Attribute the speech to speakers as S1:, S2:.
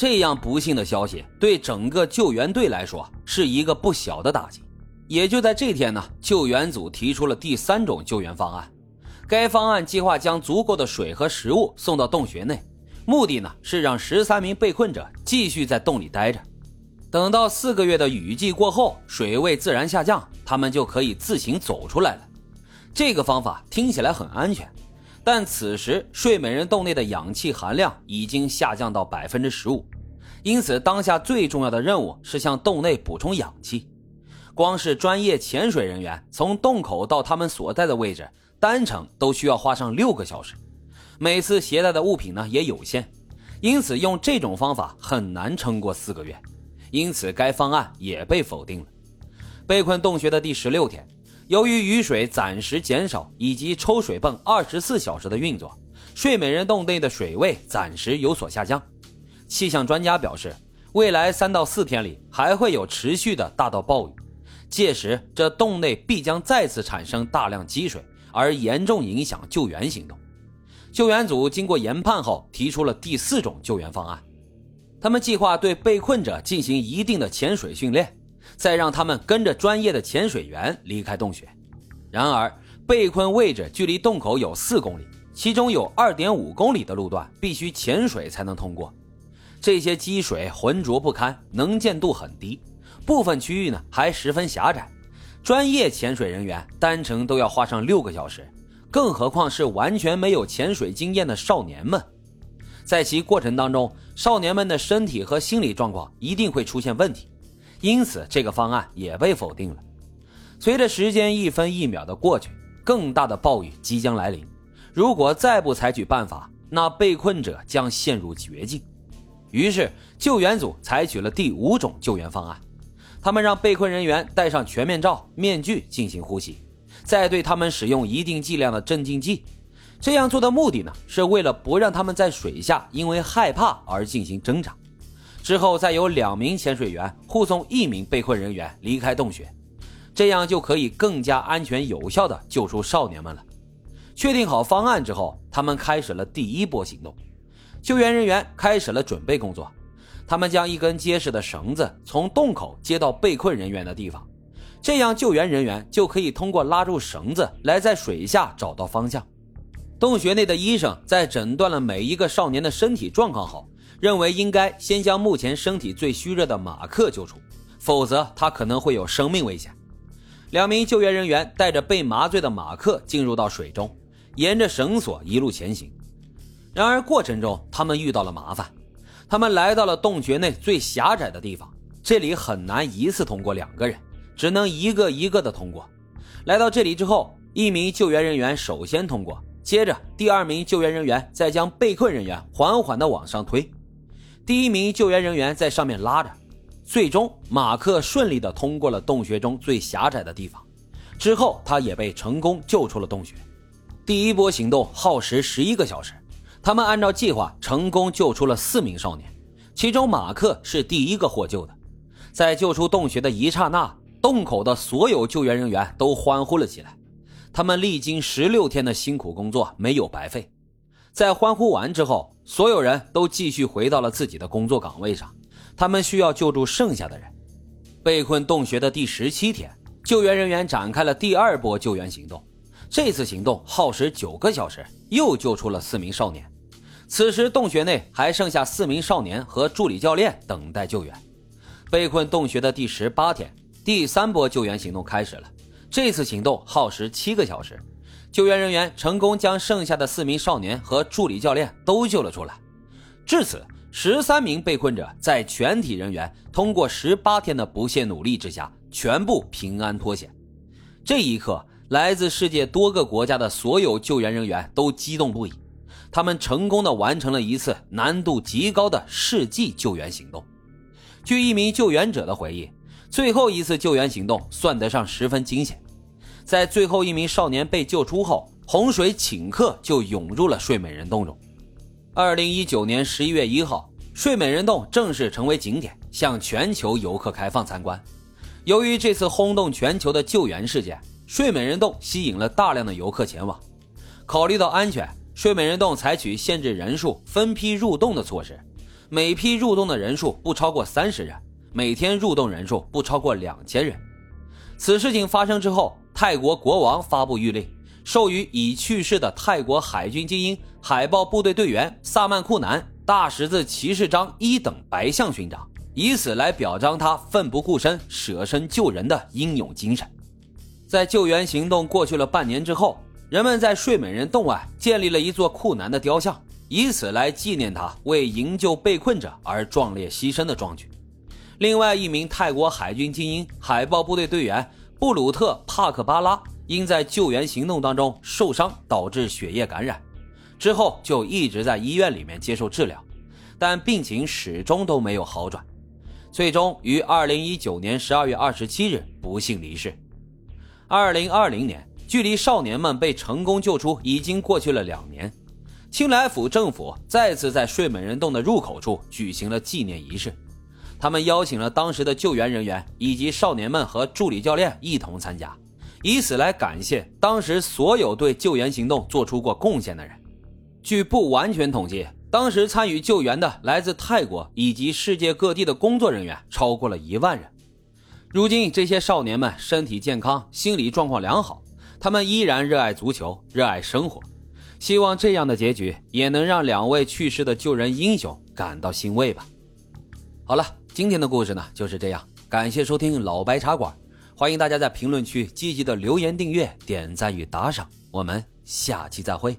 S1: 这样不幸的消息对整个救援队来说是一个不小的打击。也就在这天呢，救援组提出了第三种救援方案。该方案计划将足够的水和食物送到洞穴内，目的呢是让十三名被困者继续在洞里待着。等到四个月的雨季过后，水位自然下降，他们就可以自行走出来了。这个方法听起来很安全，但此时睡美人洞内的氧气含量已经下降到百分之十五，因此当下最重要的任务是向洞内补充氧气。光是专业潜水人员从洞口到他们所在的位置，单程都需要花上六个小时，每次携带的物品呢也有限，因此用这种方法很难撑过四个月，因此该方案也被否定了。被困洞穴的第十六天，由于雨水暂时减少以及抽水泵二十四小时的运作，睡美人洞内的水位暂时有所下降。气象专家表示，未来三到四天里还会有持续的大到暴雨。届时，这洞内必将再次产生大量积水，而严重影响救援行动。救援组经过研判后，提出了第四种救援方案。他们计划对被困者进行一定的潜水训练，再让他们跟着专业的潜水员离开洞穴。然而，被困位置距离洞口有四公里，其中有二点五公里的路段必须潜水才能通过。这些积水浑浊不堪，能见度很低。部分区域呢还十分狭窄，专业潜水人员单程都要花上六个小时，更何况是完全没有潜水经验的少年们，在其过程当中，少年们的身体和心理状况一定会出现问题，因此这个方案也被否定了。随着时间一分一秒的过去，更大的暴雨即将来临，如果再不采取办法，那被困者将陷入绝境。于是，救援组采取了第五种救援方案。他们让被困人员戴上全面罩、面具进行呼吸，再对他们使用一定剂量的镇静剂。这样做的目的呢，是为了不让他们在水下因为害怕而进行挣扎。之后再由两名潜水员护送一名被困人员离开洞穴，这样就可以更加安全有效地救出少年们了。确定好方案之后，他们开始了第一波行动。救援人员开始了准备工作。他们将一根结实的绳子从洞口接到被困人员的地方，这样救援人员就可以通过拉住绳子来在水下找到方向。洞穴内的医生在诊断了每一个少年的身体状况后，认为应该先将目前身体最虚弱的马克救出，否则他可能会有生命危险。两名救援人员带着被麻醉的马克进入到水中，沿着绳索一路前行。然而过程中，他们遇到了麻烦。他们来到了洞穴内最狭窄的地方，这里很难一次通过两个人，只能一个一个的通过。来到这里之后，一名救援人员首先通过，接着第二名救援人员再将被困人员缓缓的往上推，第一名救援人员在上面拉着，最终马克顺利的通过了洞穴中最狭窄的地方，之后他也被成功救出了洞穴。第一波行动耗时十一个小时。他们按照计划成功救出了四名少年，其中马克是第一个获救的。在救出洞穴的一刹那，洞口的所有救援人员都欢呼了起来。他们历经十六天的辛苦工作没有白费。在欢呼完之后，所有人都继续回到了自己的工作岗位上。他们需要救助剩下的人。被困洞穴的第十七天，救援人员展开了第二波救援行动。这次行动耗时九个小时，又救出了四名少年。此时，洞穴内还剩下四名少年和助理教练等待救援。被困洞穴的第十八天，第三波救援行动开始了。这次行动耗时七个小时，救援人员成功将剩下的四名少年和助理教练都救了出来。至此，十三名被困者在全体人员通过十八天的不懈努力之下，全部平安脱险。这一刻。来自世界多个国家的所有救援人员都激动不已，他们成功的完成了一次难度极高的世纪救援行动。据一名救援者的回忆，最后一次救援行动算得上十分惊险。在最后一名少年被救出后，洪水顷刻就涌入了睡美人洞中。二零一九年十一月一号，睡美人洞正式成为景点，向全球游客开放参观。由于这次轰动全球的救援事件。睡美人洞吸引了大量的游客前往。考虑到安全，睡美人洞采取限制人数、分批入洞的措施。每批入洞的人数不超过三十人，每天入洞人数不超过两千人。此事情发生之后，泰国国王发布谕令，授予已去世的泰国海军精英海豹部队队员萨曼库南大十字骑士章一等白象勋章，以此来表彰他奋不顾身、舍身救人的英勇精神。在救援行动过去了半年之后，人们在睡美人洞外建立了一座库南的雕像，以此来纪念他为营救被困者而壮烈牺牲的壮举。另外一名泰国海军精英海豹部队队员布鲁特·帕克巴拉，因在救援行动当中受伤导致血液感染，之后就一直在医院里面接受治疗，但病情始终都没有好转，最终于二零一九年十二月二十七日不幸离世。二零二零年，距离少年们被成功救出已经过去了两年，青莱府政府再次在睡美人洞的入口处举行了纪念仪式。他们邀请了当时的救援人员以及少年们和助理教练一同参加，以此来感谢当时所有对救援行动做出过贡献的人。据不完全统计，当时参与救援的来自泰国以及世界各地的工作人员超过了一万人。如今，这些少年们身体健康，心理状况良好，他们依然热爱足球，热爱生活。希望这样的结局也能让两位去世的救人英雄感到欣慰吧。好了。今天的故事呢就是这样，感谢收听老白茶馆，欢迎大家在评论区积极的留言、订阅、点赞与打赏，我们下期再会。